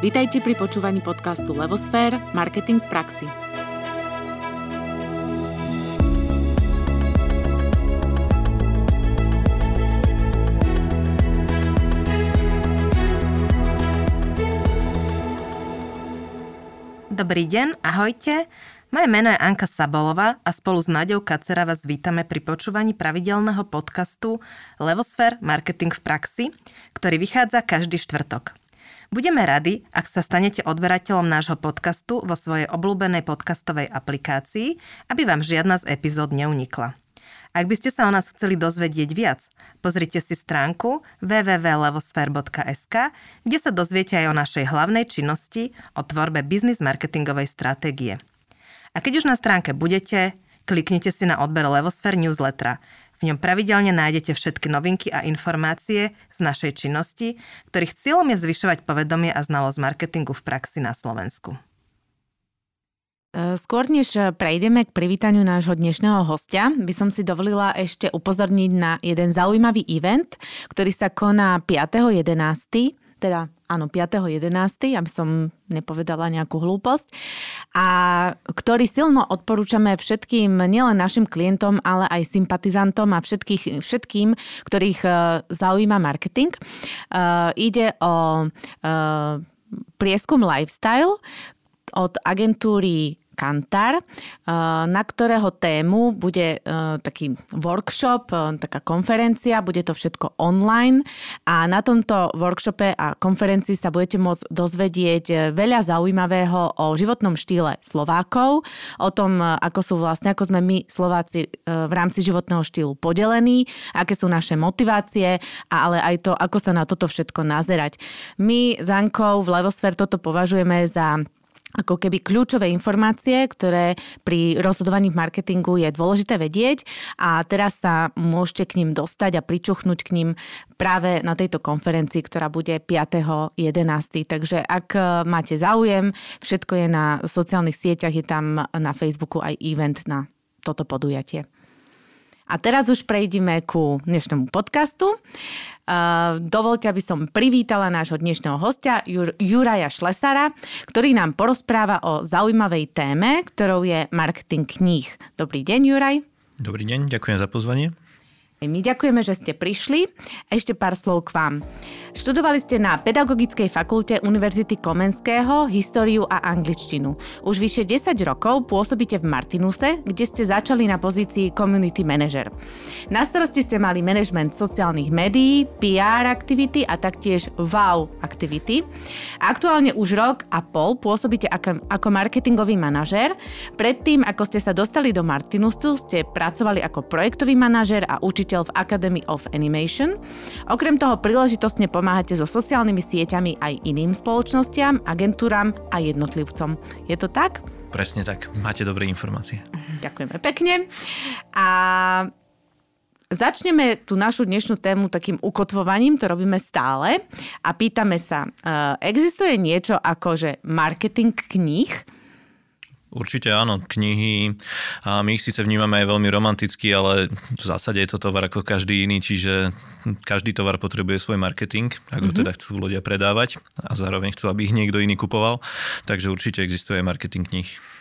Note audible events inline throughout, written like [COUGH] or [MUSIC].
Vítajte pri počúvaní podcastu Levosfér – Marketing v praxi. Dobrý deň, ahojte. Moje meno je Anka Sabolová a spolu s Naďou Kacera vás vítame pri počúvaní pravidelného podcastu Levosfér – Marketing v praxi, ktorý vychádza každý štvrtok. Budeme radi, ak sa stanete odberateľom nášho podcastu vo svojej obľúbenej podcastovej aplikácii, aby vám žiadna z epizód neunikla. Ak by ste sa o nás chceli dozvedieť viac, pozrite si stránku www.levosfér.sk, kde sa dozviete aj o našej hlavnej činnosti, o tvorbe biznis marketingovej stratégie. A keď už na stránke budete, kliknite si na odber Levosfér newslettera – v ňom pravidelne nájdete všetky novinky a informácie z našej činnosti, ktorých cieľom je zvyšovať povedomie a znalosť marketingu v praxi na Slovensku. E, skôr než prejdeme k privítaniu nášho dnešného hostia, by som si dovolila ešte upozorniť na jeden zaujímavý event, ktorý sa koná 5.11., teda áno, 5.11., aby som nepovedala nejakú hlúposť, a ktorý silno odporúčame všetkým, nielen našim klientom, ale aj sympatizantom a všetkých, všetkým, ktorých uh, zaujíma marketing. Uh, ide o uh, prieskum lifestyle od agentúry Kantar, eh, na ktorého tému bude eh, taký workshop, eh, taká konferencia, bude to všetko online a na tomto workshope a konferencii sa budete môcť dozvedieť veľa zaujímavého o životnom štýle Slovákov, o tom, ako sú vlastne, ako sme my Slováci v rámci životného štýlu podelení, aké sú naše motivácie, ale aj to, ako sa na toto všetko nazerať. My s Ankou v Levosfér toto považujeme za ako keby kľúčové informácie, ktoré pri rozhodovaní v marketingu je dôležité vedieť a teraz sa môžete k ním dostať a pričuchnúť k ním práve na tejto konferencii, ktorá bude 5.11. Takže ak máte záujem, všetko je na sociálnych sieťach, je tam na Facebooku aj event na toto podujatie. A teraz už prejdeme ku dnešnému podcastu. Dovolte, aby som privítala nášho dnešného hostia Juraja Šlesara, ktorý nám porozpráva o zaujímavej téme, ktorou je marketing kníh. Dobrý deň, Juraj. Dobrý deň, ďakujem za pozvanie. My ďakujeme, že ste prišli. Ešte pár slov k vám. Študovali ste na Pedagogickej fakulte Univerzity Komenského históriu a angličtinu. Už vyše 10 rokov pôsobíte v Martinuse, kde ste začali na pozícii community manager. Na starosti ste mali management sociálnych médií, PR aktivity a taktiež wow aktivity. Aktuálne už rok a pol pôsobíte ako, ako marketingový manažer. Predtým, ako ste sa dostali do Martinusu, ste pracovali ako projektový manažer a učiteľ v Academy of Animation. Okrem toho príležitostne pomáhate so sociálnymi sieťami aj iným spoločnostiam, agentúram a jednotlivcom. Je to tak? Presne tak. Máte dobré informácie. Ďakujeme pekne. A Začneme tú našu dnešnú tému takým ukotvovaním, to robíme stále a pýtame sa, eh, existuje niečo ako že marketing kníh? Určite áno, knihy, a my ich síce vnímame aj veľmi romanticky, ale v zásade je to tovar ako každý iný, čiže každý tovar potrebuje svoj marketing, ako mm-hmm. teda chcú ľudia predávať a zároveň chcú, aby ich niekto iný kupoval, takže určite existuje aj marketing knih.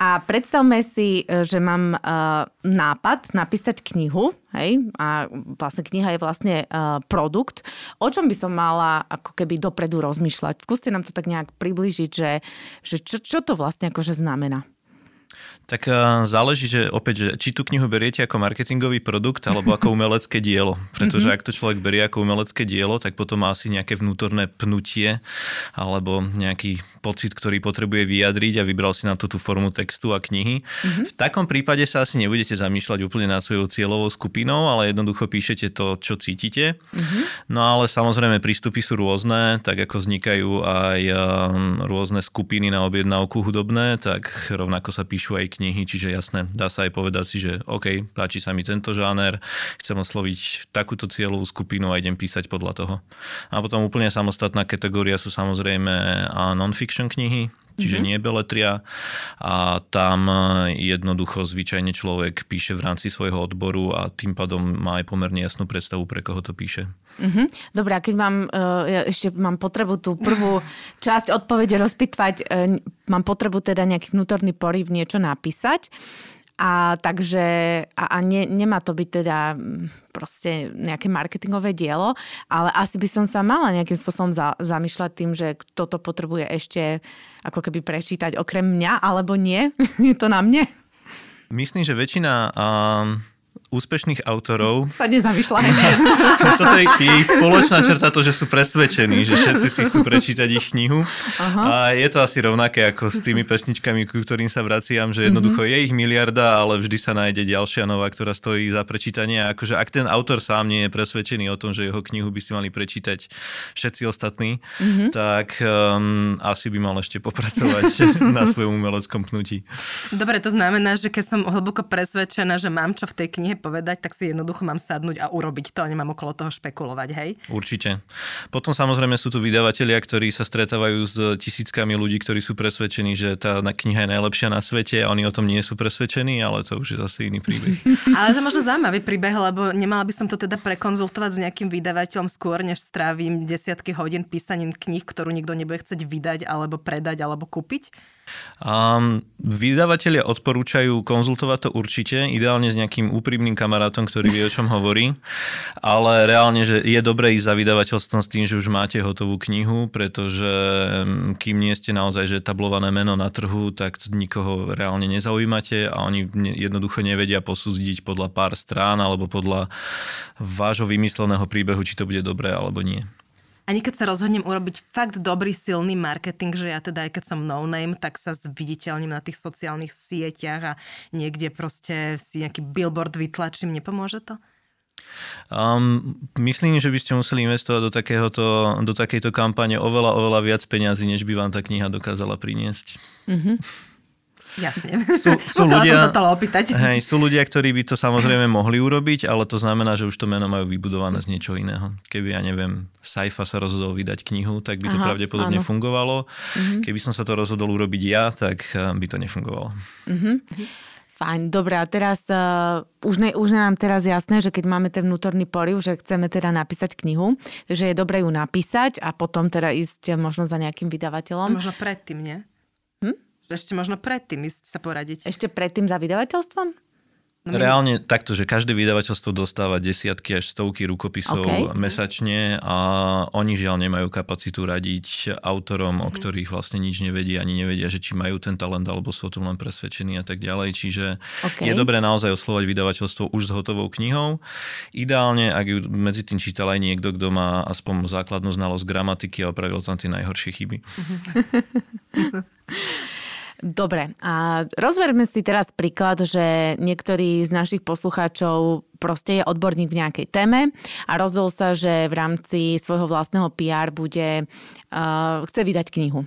A predstavme si, e, že mám uh, nápad napísať knihu, hej, a vlastne kniha je vlastne uh, produkt. O čom by som mala ako keby dopredu rozmýšľať? Skúste nám to tak nejak približiť, že, že čo, čo to vlastne akože znamená. Tak záleží, že opäť, že či tú knihu beriete ako marketingový produkt alebo ako [LAUGHS] umelecké dielo. Pretože mm-hmm. ak to človek berie ako umelecké dielo, tak potom má asi nejaké vnútorné pnutie alebo nejaký pocit, ktorý potrebuje vyjadriť a vybral si na to tú formu textu a knihy. Mm-hmm. V takom prípade sa asi nebudete zamýšľať úplne nad svojou cieľovou skupinou, ale jednoducho píšete to, čo cítite. Mm-hmm. No ale samozrejme prístupy sú rôzne, tak ako vznikajú aj rôzne skupiny na objednávku hudobné, tak rovnako sa píšu aj knihy, čiže jasné, dá sa aj povedať si, že OK, páči sa mi tento žáner, chcem osloviť takúto cieľovú skupinu a idem písať podľa toho. A potom úplne samostatná kategória sú samozrejme non-fiction knihy, čiže mm-hmm. nie beletria a tam jednoducho zvyčajne človek píše v rámci svojho odboru a tým pádom má aj pomerne jasnú predstavu, pre koho to píše. Mm-hmm. Dobre, a keď mám, uh, ja ešte mám potrebu tú prvú [LAUGHS] časť odpovede rozpitvať, uh, mám potrebu teda nejaký vnútorný poriv niečo napísať, a takže a, a ne, nemá to byť teda proste nejaké marketingové dielo, ale asi by som sa mala nejakým spôsobom za, zamýšľať tým, že kto to potrebuje ešte ako keby prečítať okrem mňa, alebo nie. [LAUGHS] Je to na mne? Myslím, že väčšina um, úspešných autorov... [LAUGHS] Sa nezamýšľaj. [LAUGHS] Toto je ich spoločná črta to, že sú presvedčení, že všetci si chcú prečítať ich knihu. Aha. A je to asi rovnaké ako s tými pesničkami, ku ktorým sa vraciam, že jednoducho mm-hmm. je ich miliarda, ale vždy sa nájde ďalšia nová, ktorá stojí za prečítanie. A akože ak ten autor sám nie je presvedčený o tom, že jeho knihu by si mali prečítať všetci ostatní, mm-hmm. tak um, asi by mal ešte popracovať [LAUGHS] na svojom umeleckom pnutí. Dobre, to znamená, že keď som hlboko presvedčená, že mám čo v tej knihe povedať, tak si jednoducho mám sadnúť a urobiť to a nemám okolo toho špekulovať, hej? Určite. Potom samozrejme sú tu vydavatelia, ktorí sa stretávajú s tisíckami ľudí, ktorí sú presvedčení, že tá kniha je najlepšia na svete a oni o tom nie sú presvedčení, ale to už je zase iný príbeh. [LAUGHS] ale to možno zaujímavý príbeh, lebo nemala by som to teda prekonzultovať s nejakým vydavateľom skôr, než strávim desiatky hodín písaním knih, ktorú nikto nebude chcieť vydať alebo predať alebo kúpiť. Um, vydavatelia odporúčajú konzultovať to určite, ideálne s nejakým úprimným kamarátom, ktorý vie, o čom hovorí, ale reálne, že je dobré ísť za vydavateľstvom s tým, že už máte hotovú knihu, pretože mm, kým nie ste naozaj že tablované meno na trhu, tak nikoho reálne nezaujímate a oni jednoducho nevedia posúdiť podľa pár strán alebo podľa vášho vymysleného príbehu, či to bude dobré alebo nie. Ani keď sa rozhodnem urobiť fakt dobrý, silný marketing, že ja teda aj keď som no name, tak sa zviditeľním na tých sociálnych sieťach a niekde proste si nejaký billboard vytlačím, nepomôže to? Um, myslím, že by ste museli investovať do, takéhoto, do takejto kampane oveľa, oveľa viac peňazí, než by vám tá kniha dokázala priniesť. Mm-hmm. Jasne. Sú, sú ľudia, som sa to opýtať. Hej, sú ľudia, ktorí by to samozrejme mohli urobiť, ale to znamená, že už to meno majú vybudované z niečo iného. Keby, ja neviem, Saifa sa rozhodol vydať knihu, tak by to Aha, pravdepodobne áno. fungovalo. Mm-hmm. Keby som sa to rozhodol urobiť ja, tak eh, by to nefungovalo. Mm-hmm. Fajn, dobre, a teraz uh, už, ne, už nám teraz jasné, že keď máme ten vnútorný poriv, že chceme teda napísať knihu, že je dobre ju napísať a potom teda ísť možno za nejakým vydavateľom. Možno predtým, nie? Ešte možno predtým ísť sa poradiť. Ešte predtým za vydavateľstvom? No, Reálne takto, že každé vydavateľstvo dostáva desiatky až stovky rukopisov okay. mesačne a oni žiaľ nemajú kapacitu radiť autorom, o mhm. ktorých vlastne nič nevedia, ani nevedia, že či majú ten talent alebo sú o tom len presvedčení a tak ďalej. Čiže okay. je dobré naozaj oslovať vydavateľstvo už s hotovou knihou. Ideálne, ak ju medzi tým čítal aj niekto, kto má aspoň základnú znalosť gramatiky a opravil tam tie najhoršie chyby. [LAUGHS] [LAUGHS] Dobre, a rozverme si teraz príklad, že niektorý z našich poslucháčov proste je odborník v nejakej téme a rozhodol sa, že v rámci svojho vlastného PR bude, uh, chce vydať knihu.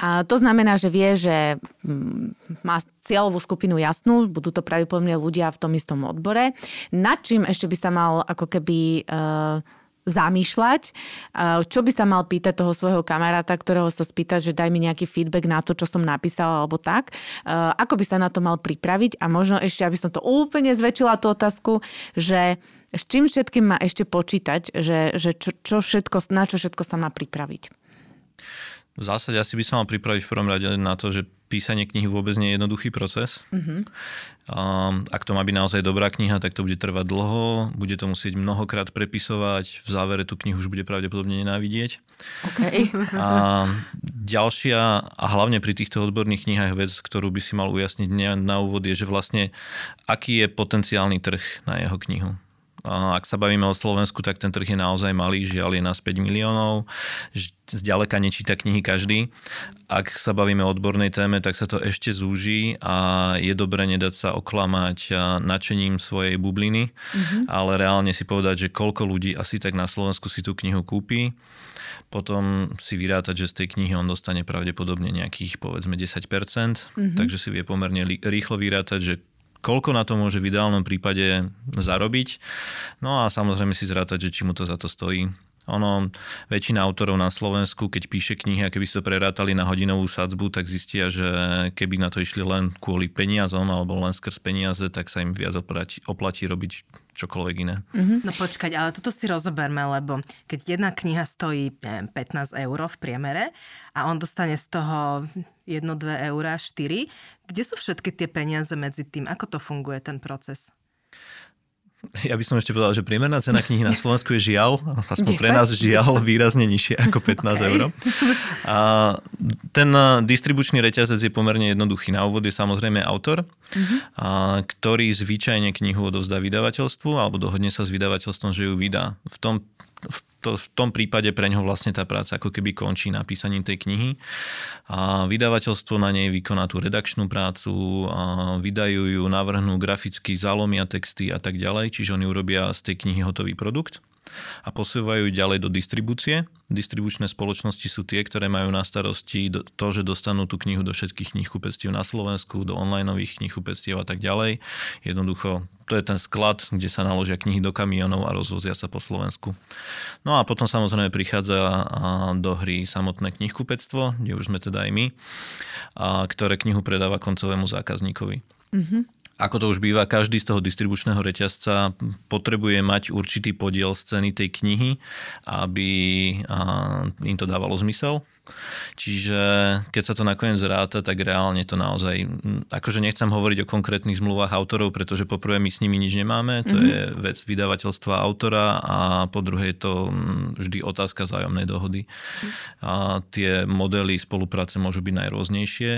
A to znamená, že vie, že mm, má cieľovú skupinu jasnú, budú to pravdepodobne ľudia v tom istom odbore. Nad čím ešte by sa mal ako keby uh, zamýšľať, čo by sa mal pýtať toho svojho kamaráta, ktorého sa spýtať, že daj mi nejaký feedback na to, čo som napísala alebo tak. Ako by sa na to mal pripraviť a možno ešte, aby som to úplne zväčšila tú otázku, že s čím všetkým má ešte počítať, že, že čo, čo všetko, na čo všetko sa má pripraviť? V zásade asi by som mal pripraviť v prvom rade na to, že písanie knihy vôbec nie je jednoduchý proces. Mm-hmm. Um, ak to má byť naozaj dobrá kniha, tak to bude trvať dlho, bude to musieť mnohokrát prepisovať, v závere tú knihu už bude pravdepodobne nenávidieť. Okay. A ďalšia, a hlavne pri týchto odborných knihách vec, ktorú by si mal ujasniť na úvod, je, že vlastne aký je potenciálny trh na jeho knihu. Ak sa bavíme o Slovensku, tak ten trh je naozaj malý, žiaľ je nás 5 miliónov, zďaleka nečíta knihy každý. Ak sa bavíme o odbornej téme, tak sa to ešte zúži a je dobré nedať sa oklamať nadšením svojej bubliny, mm-hmm. ale reálne si povedať, že koľko ľudí asi tak na Slovensku si tú knihu kúpi, potom si vyrátať, že z tej knihy on dostane pravdepodobne nejakých povedzme 10%, mm-hmm. takže si vie pomerne rýchlo vyrátať, že koľko na to môže v ideálnom prípade zarobiť. No a samozrejme si zrátať, že či mu to za to stojí. Ono, väčšina autorov na Slovensku, keď píše knihy a keby si to prerátali na hodinovú sadzbu, tak zistia, že keby na to išli len kvôli peniazom alebo len skrz peniaze, tak sa im viac oplatí, oplatí robiť čokoľvek iné. Mm-hmm. No počkať, ale toto si rozoberme, lebo keď jedna kniha stojí neviem, 15 eur v priemere a on dostane z toho 1, 2 eur, 4, kde sú všetky tie peniaze medzi tým? Ako to funguje, ten proces? Ja by som ešte povedal, že priemerná cena knihy na Slovensku je žiaľ, aspoň pre nás žiaľ, výrazne nižšie ako [LAUGHS] 15 okay. eur. A ten distribučný reťazec je pomerne jednoduchý. Na úvod je samozrejme autor, uh-huh. a, ktorý zvyčajne knihu odovzdá vydavateľstvu alebo dohodne sa s vydavateľstvom, že ju vydá. V tom to, v tom prípade pre ňo vlastne tá práca ako keby končí napísaním tej knihy. A vydavateľstvo na nej vykoná tú redakčnú prácu, a vydajú ju, navrhnú graficky, zalomia texty a tak ďalej, čiže oni urobia z tej knihy hotový produkt a posúvajú ďalej do distribúcie. Distribučné spoločnosti sú tie, ktoré majú na starosti to, že dostanú tú knihu do všetkých knihkupectiev na Slovensku, do onlineových knihkupectiev a tak ďalej. Jednoducho to je ten sklad, kde sa naložia knihy do kamionov a rozvozia sa po Slovensku. No a potom samozrejme prichádza do hry samotné knihkupectvo, kde už sme teda aj my, ktoré knihu predáva koncovému zákazníkovi. Mm-hmm ako to už býva, každý z toho distribučného reťazca potrebuje mať určitý podiel z ceny tej knihy, aby im to dávalo zmysel. Čiže keď sa to nakoniec zráta, tak reálne to naozaj, akože nechcem hovoriť o konkrétnych zmluvách autorov, pretože poprvé my s nimi nič nemáme, to mm-hmm. je vec vydavateľstva autora a po druhé je to vždy otázka zájomnej dohody. Mm-hmm. A tie modely spolupráce môžu byť najrôznejšie,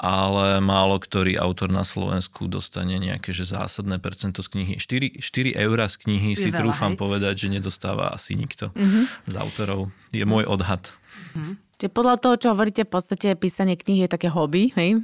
ale málo ktorý autor na Slovensku dostane nejaké že zásadné percento z knihy. 4, 4 eurá z knihy si veľa, trúfam hej? povedať, že nedostáva asi nikto mm-hmm. z autorov. Je môj odhad. Mm-hmm. Čiže podľa toho, čo hovoríte, v podstate písanie knihy je také hobby, hej?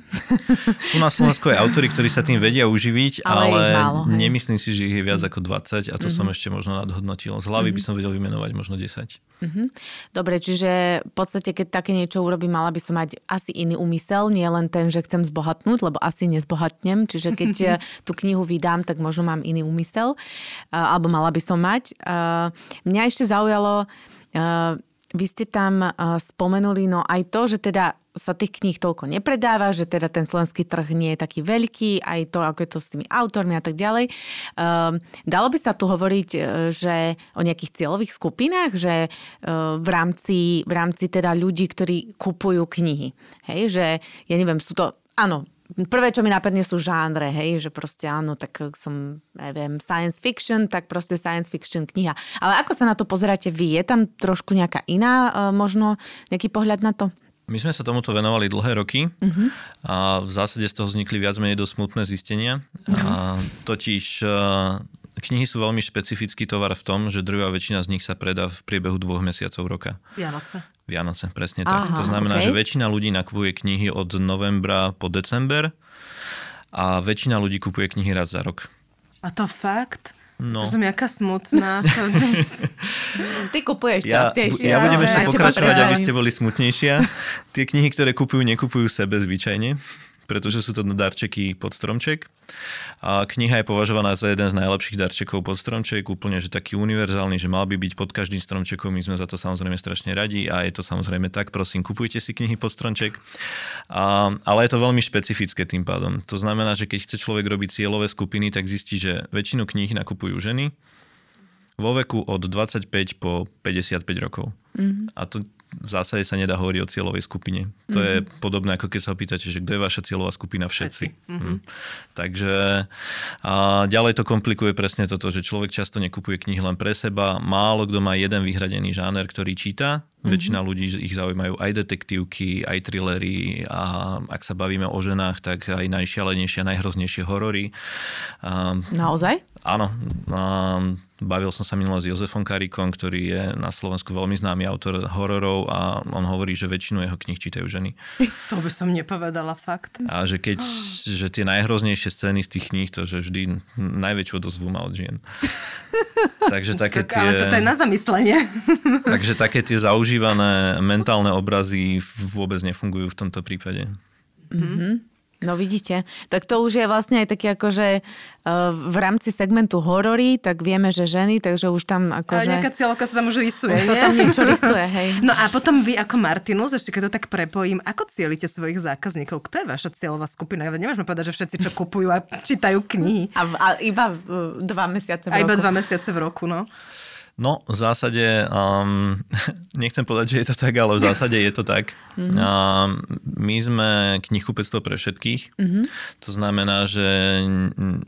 Sú na Slovensku aj autory, ktorí sa tým vedia uživiť, ale, ale málo, nemyslím si, že ich je viac ako 20 a to mm-hmm. som ešte možno nadhodnotil. Z hlavy mm-hmm. by mhm. som vedel vymenovať možno 10. Mm-hmm. Dobre, čiže v podstate, keď také niečo urobím, mala by som mať asi iný úmysel, nie len ten, že chcem zbohatnúť, lebo asi nezbohatnem. Čiže keď mm-hmm. [LAUGHS] tú knihu vydám, tak možno mám iný úmysel, alebo mala by som mať. Mňa ešte zaujalo, vy ste tam spomenuli no aj to, že teda sa tých kníh toľko nepredáva, že teda ten slovenský trh nie je taký veľký, aj to, ako je to s tými autormi a tak ďalej. Um, dalo by sa tu hovoriť, e, že o nejakých cieľových skupinách, že uh, v rámci, v rámci teda ľudí, ktorí kupujú knihy. Hej, že ja neviem, sú to, áno, prvé, čo mi napadne, sú žánre, hej, že proste áno, tak som, neviem, science fiction, tak proste science fiction kniha. Ale ako sa na to pozeráte vy? Je tam trošku nejaká iná, e, možno nejaký pohľad na to? My sme sa tomuto venovali dlhé roky uh-huh. a v zásade z toho vznikli viac menej dosť smutné zistenia. Uh-huh. A totiž e, knihy sú veľmi špecifický tovar v tom, že druhá väčšina z nich sa predá v priebehu dvoch mesiacov roka. Vianoce. Vianoce, presne tak. Aha, to znamená, okay. že väčšina ľudí nakupuje knihy od novembra po december a väčšina ľudí kupuje knihy raz za rok. A to fakt? No. To som jaká smutná. [LAUGHS] Ty kupuješ ja, častejšie. Ja budem ešte pokračovať, aby ste boli smutnejšia. Tie knihy, ktoré kupujú, nekupujú sebe zvyčajne pretože sú to darčeky pod stromček. A kniha je považovaná za jeden z najlepších darčekov pod stromček, úplne že taký univerzálny, že mal by byť pod každým stromčekom. My sme za to samozrejme strašne radi a je to samozrejme tak. Prosím, kupujte si knihy pod stromček. A, ale je to veľmi špecifické tým pádom. To znamená, že keď chce človek robiť cieľové skupiny, tak zistí, že väčšinu kníh nakupujú ženy, vo veku od 25 po 55 rokov. Mm-hmm. A to v zásade sa nedá hovoriť o cieľovej skupine. To mm-hmm. je mhm. podobné, ako keď sa opýtate, že kto je vaša cieľová skupina všetci. Mm-hmm. Mm. Takže a ďalej to komplikuje presne toto, že človek často nekupuje knihy len pre seba. Málo kto má jeden vyhradený žáner, ktorý číta. Mm-hmm. Väčšina ľudí ich zaujímajú aj detektívky, aj trillery a ak sa bavíme o ženách, tak aj najšialenejšie najhroznejšie horory. A, Naozaj? Áno. A, Bavil som sa minulo s Jozefom Karikom, ktorý je na Slovensku veľmi známy autor hororov a on hovorí, že väčšinu jeho kníh čítajú ženy. To by som nepovedala fakt. A že keď, že tie najhroznejšie scény z tých kníh, to že vždy najväčšiu odozvu má od žien. [LAUGHS] Takže také tie... Ale toto je na zamyslenie. [LAUGHS] Takže také tie zaužívané mentálne obrazy vôbec nefungujú v tomto prípade. Mm-hmm. No vidíte, tak to už je vlastne aj také akože uh, v rámci segmentu horory, tak vieme, že ženy, takže už tam akože... Ale nejaká cieľovka sa tam už rysuje, už tam niečo rysuje, hej. No a potom vy ako Martinus, ešte keď to tak prepojím, ako cielite svojich zákazníkov? Kto je vaša cieľová skupina? Ja nemôžeme povedať, že všetci, čo kupujú a čítajú knihy. A, v, a iba v, dva mesiace v roku. A iba dva mesiace v roku, no. No, v zásade, um, [LAUGHS] nechcem povedať, že je to tak, ale v zásade je to tak. Mm-hmm. Um, my sme knihkupectvo pre všetkých. Mm-hmm. To znamená, že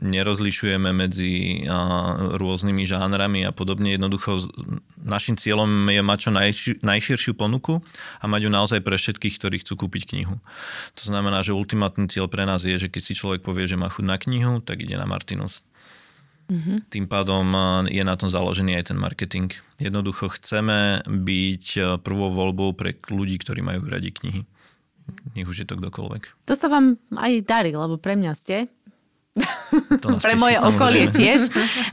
nerozlišujeme medzi uh, rôznymi žánrami a podobne. Jednoducho našim cieľom je mať čo najši, najširšiu ponuku a mať ju naozaj pre všetkých, ktorí chcú kúpiť knihu. To znamená, že ultimátny cieľ pre nás je, že keď si človek povie, že má chuť na knihu, tak ide na Martinus. Mm-hmm. Tým pádom eh, je na tom založený aj ten marketing. Jednoducho chceme byť eh, prvou voľbou pre ľudí, ktorí majú radi knihy. Nech už je to kdokoľvek. To sa vám aj darí, lebo pre mňa ste. To [LAUGHS] pre moje samozrejme. okolie [LAUGHS] tiež.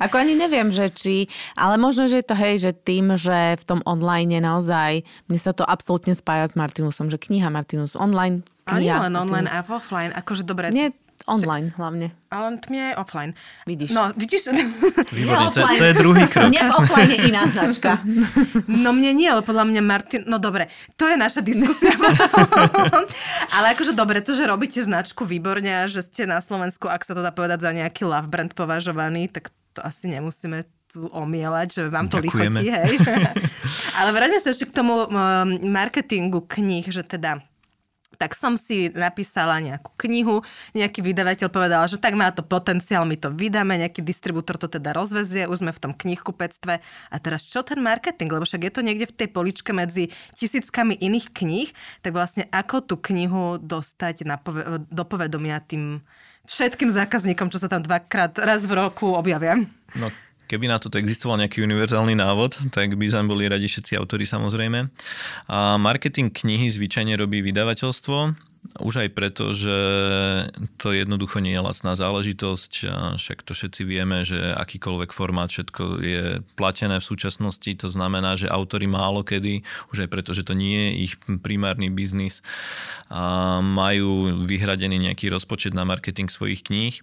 Ako ani neviem, že či... Ale možno, že je to hej, že tým, že v tom online naozaj... Mne sa to absolútne spája s Martinusom, že kniha Martinus online, kniha. Ale len online a offline. Akože dobre. Nie, Online hlavne. Ale mne je offline. Vidíš. No, vidíš? Výborne, to, [LAUGHS] to je druhý krok. Mne offline je iná značka. [LAUGHS] No mne nie, ale podľa mňa Martin... No dobre, to je naša diskusia. [LAUGHS] ale akože dobre, to, že robíte značku výborne a že ste na Slovensku, ak sa to dá povedať za nejaký love brand považovaný, tak to asi nemusíme tu omielať, že vám to Ďakujeme. lichotí, hej. ale vráťme sa ešte k tomu um, marketingu kníh, že teda tak som si napísala nejakú knihu, nejaký vydavateľ povedal, že tak má to potenciál, my to vydáme, nejaký distribútor to teda rozvezie, už sme v tom knihkupectve. A teraz čo ten marketing? Lebo však je to niekde v tej poličke medzi tisíckami iných kníh, tak vlastne ako tú knihu dostať na pove- do povedomia tým všetkým zákazníkom, čo sa tam dvakrát raz v roku objavia? No Keby na toto existoval nejaký univerzálny návod, tak by sme boli radi všetci autori samozrejme. A marketing knihy zvyčajne robí vydavateľstvo, už aj preto, že to jednoducho nie je lacná záležitosť, však to všetci vieme, že akýkoľvek formát, všetko je platené v súčasnosti, to znamená, že autory málo kedy, už aj preto, že to nie je ich primárny biznis, a majú vyhradený nejaký rozpočet na marketing svojich kníh.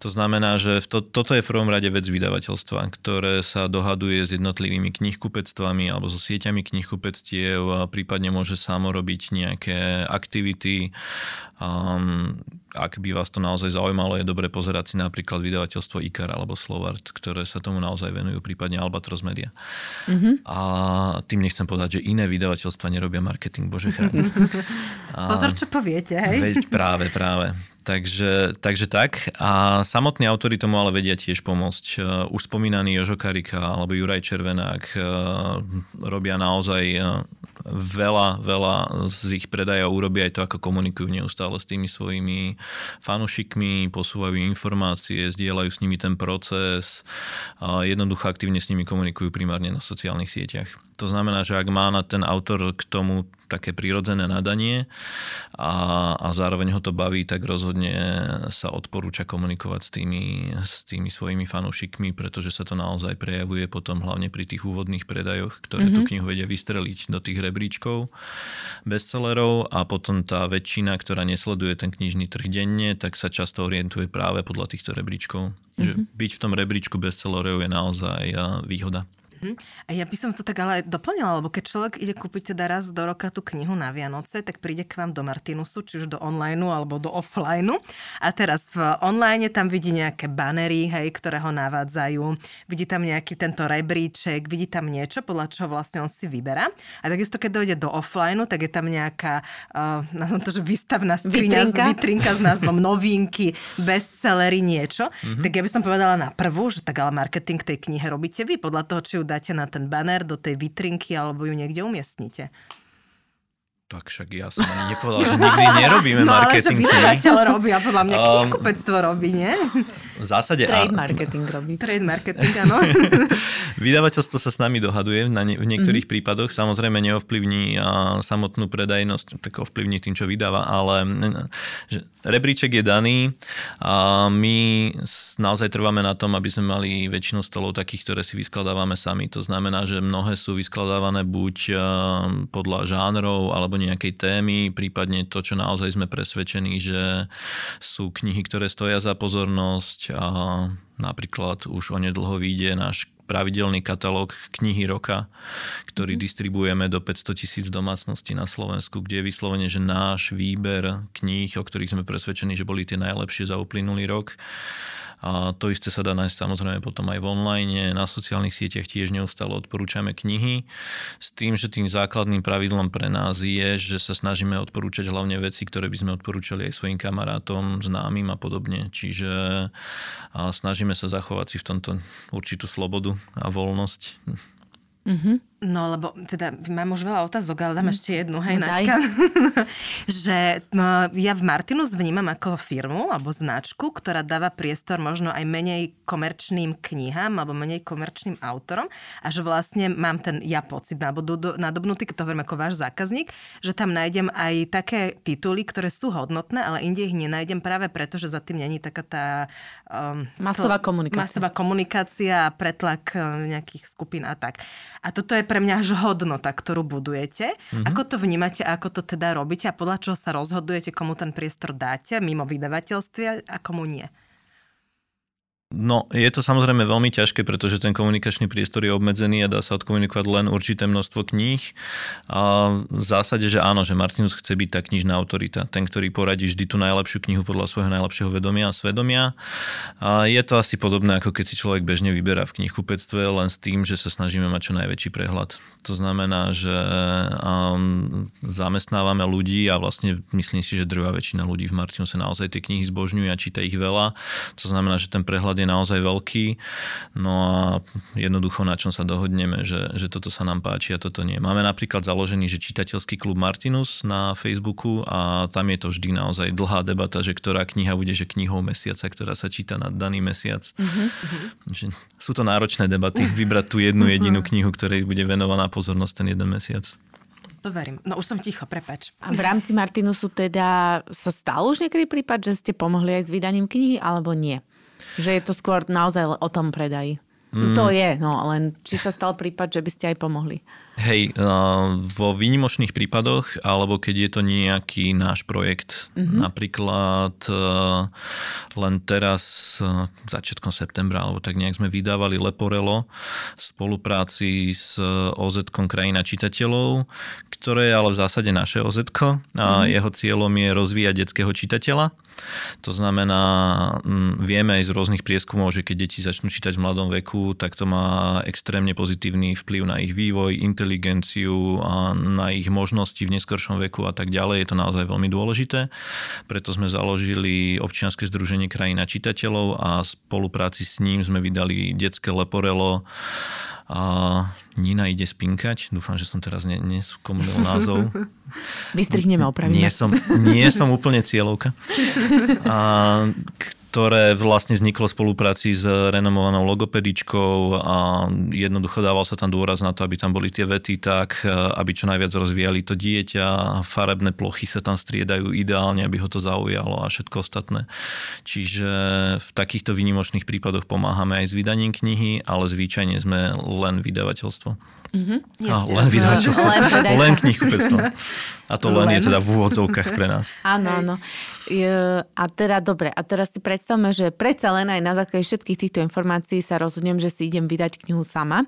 To znamená, že to, toto je v prvom rade vec vydavateľstva, ktoré sa dohaduje s jednotlivými knihkupectvami alebo so sieťami knihkupectiev a prípadne môže samo robiť nejaké aktivity, Um, ak by vás to naozaj zaujímalo, je dobre pozerať si napríklad vydavateľstvo IKAR alebo Slovart, ktoré sa tomu naozaj venujú, prípadne Albatros Media. Mm-hmm. A tým nechcem povedať, že iné vydavateľstva nerobia marketing, bože chráň. [LAUGHS] Pozor, čo poviete, hej? Veď práve, práve. Takže, takže tak. A samotní autory tomu ale vedia tiež pomôcť. Uh, už spomínaný Jožo Karika alebo Juraj Červenák uh, robia naozaj uh, veľa, veľa z ich predajov urobia aj to, ako komunikujú neustále s tými svojimi fanušikmi, posúvajú informácie, zdieľajú s nimi ten proces jednoducho aktívne s nimi komunikujú primárne na sociálnych sieťach. To znamená, že ak má na ten autor k tomu také prirodzené nadanie a, a zároveň ho to baví, tak rozhodne sa odporúča komunikovať s tými, s tými svojimi fanúšikmi, pretože sa to naozaj prejavuje potom hlavne pri tých úvodných predajoch, ktoré mm-hmm. tú knihu vedia vystreliť do tých rebríčkov bestsellerov a potom tá väčšina, ktorá nesleduje ten knižný trh denne, tak sa často orientuje práve podľa týchto rebríčkov. Mm-hmm. Že byť v tom rebríčku bestsellerov je naozaj výhoda. Uh-huh. A ja by som to tak ale doplnila, lebo keď človek ide kúpiť teda raz do roka tú knihu na Vianoce, tak príde k vám do Martinusu, či už do online alebo do offline. A teraz v online tam vidí nejaké banery, hej, ktoré ho navádzajú, vidí tam nejaký tento rebríček, vidí tam niečo, podľa čoho vlastne on si vyberá. A takisto, keď dojde do offline, tak je tam nejaká, uh, nazvem to, že výstavná skriňa, vitrinka. vitrinka s názvom [LAUGHS] novinky, bestsellery, niečo. Uh-huh. Tak ja by som povedala na prvú, že tak ale marketing tej knihe robíte vy, podľa toho, či ju dáte na ten banner do tej vitrinky alebo ju niekde umiestnite. Tak však ja som ani nepovedal, že [LAUGHS] nikdy nerobíme no, marketing. No ale že robí a podľa mňa knihkupectvo um, robí, nie? V zásade... Trade marketing robí. Trade marketing, áno. [LAUGHS] Vydavateľstvo sa s nami dohaduje na ne, v niektorých mm-hmm. prípadoch. Samozrejme neovplyvní a, samotnú predajnosť, tak ovplyvní tým, čo vydáva, ale že rebríček je daný a my naozaj trváme na tom, aby sme mali väčšinu stolov takých, ktoré si vyskladávame sami. To znamená, že mnohé sú vyskladávané buď podľa žánrov alebo nejakej témy, prípadne to, čo naozaj sme presvedčení, že sú knihy, ktoré stoja za pozornosť a napríklad už onedlho vyjde náš pravidelný katalóg knihy roka, ktorý mm. distribuujeme do 500 tisíc domácností na Slovensku, kde je vyslovene, že náš výber kníh, o ktorých sme presvedčení, že boli tie najlepšie za uplynulý rok, a to isté sa dá nájsť samozrejme potom aj v online, na sociálnych sieťach tiež neustále odporúčame knihy. S tým, že tým základným pravidlom pre nás je, že sa snažíme odporúčať hlavne veci, ktoré by sme odporúčali aj svojim kamarátom, známym a podobne. Čiže snažíme sa zachovať si v tomto určitú slobodu a voľnosť. Mm-hmm. No, lebo teda mám už veľa otázok, ale dám mm. ešte jednu, hej, no, Naďka. [LAUGHS] že no, ja v Martinus vnímam ako firmu alebo značku, ktorá dáva priestor možno aj menej komerčným knihám alebo menej komerčným autorom a že vlastne mám ten ja pocit nadobnutý, keď to hovorím ako váš zákazník, že tam nájdem aj také tituly, ktoré sú hodnotné, ale inde ich nenájdem práve preto, že za tým není taká tá... Um, masová komunikácia. Masová komunikácia a pretlak uh, nejakých skupín a tak. A toto je pre mňa až hodnota, ktorú budujete. Mm-hmm. Ako to vnímate, ako to teda robíte a podľa čoho sa rozhodujete, komu ten priestor dáte mimo vydavateľstva a komu nie? No, je to samozrejme veľmi ťažké, pretože ten komunikačný priestor je obmedzený a dá sa odkomunikovať len určité množstvo kníh. A v zásade, že áno, že Martinus chce byť tá knižná autorita, ten, ktorý poradí vždy tú najlepšiu knihu podľa svojho najlepšieho vedomia a svedomia. A je to asi podobné, ako keď si človek bežne vyberá v knihkupectve, len s tým, že sa snažíme mať čo najväčší prehľad. To znamená, že um, zamestnávame ľudí a vlastne myslím si, že drvá väčšina ľudí v Martinuse naozaj tie knihy zbožňuje a číta ich veľa. To znamená, že ten prehľad je naozaj veľký. No a jednoducho na čom sa dohodneme, že, že toto sa nám páči a toto nie. Máme napríklad založený, že čitateľský klub Martinus na Facebooku a tam je to vždy naozaj dlhá debata, že ktorá kniha bude, že knihou mesiaca, ktorá sa číta na daný mesiac. Uh-huh. Že sú to náročné debaty, vybrať tú jednu jedinú knihu, ktorej bude venovaná pozornosť ten jeden mesiac. To verím. No už som ticho, prepač. A v rámci Martinusu teda sa stal už niekedy prípad, že ste pomohli aj s vydaním knihy, alebo nie? Že je to skôr naozaj o tom predaji. Mm. To je, no len či sa stal prípad, že by ste aj pomohli. Hej, vo výnimočných prípadoch, alebo keď je to nejaký náš projekt, mm-hmm. napríklad e, len teraz, e, začiatkom septembra, alebo tak nejak sme vydávali Leporelo v spolupráci s OZ Krajina čitateľov, ktoré je ale v zásade naše OZ a mm-hmm. jeho cieľom je rozvíjať detského čitateľa to znamená, mm, vieme aj z rôznych prieskumov, že keď deti začnú čítať v mladom veku, tak to má extrémne pozitívny vplyv na ich vývoj, inteligenciu a na ich možnosti v neskoršom veku a tak ďalej. Je to naozaj veľmi dôležité. Preto sme založili občianske združenie krajina čitateľov a v spolupráci s ním sme vydali detské leporelo a Nina ide spinkať. Dúfam, že som teraz ne, neskomlil názov. [LAUGHS] Vystrihneme, opravíme. Nie som, nie som úplne cieľovka. A, ktoré vlastne vzniklo v spolupráci s renomovanou logopedičkou a jednoducho dával sa tam dôraz na to, aby tam boli tie vety tak, aby čo najviac rozvíjali to dieťa, farebné plochy sa tam striedajú ideálne, aby ho to zaujalo a všetko ostatné. Čiže v takýchto výnimočných prípadoch pomáhame aj s vydaním knihy, ale zvyčajne sme len vydavateľstvo. Mm-hmm. Len vydavateľstvo. Len, len knihkupectvo. A to len, len je teda v úvodzovkách pre nás. Áno, áno. A teda dobre, a teraz si predstavme, že predsa len aj na základe všetkých týchto informácií sa rozhodnem, že si idem vydať knihu sama.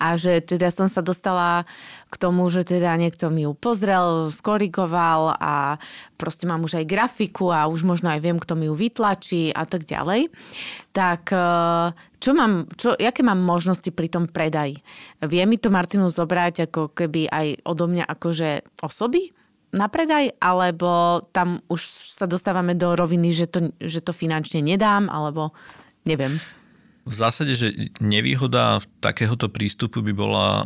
A že teda som sa dostala k tomu, že teda niekto mi ju pozrel, skorigoval a proste mám už aj grafiku a už možno aj viem, kto mi ju vytlačí a tak ďalej. Tak čo mám, čo, aké mám možnosti pri tom predaji? Vie mi to Martinu zobrať ako keby aj odo mňa akože osoby na predaj, alebo tam už sa dostávame do roviny, že to, že to finančne nedám, alebo neviem. V zásade, že nevýhoda takéhoto prístupu by bola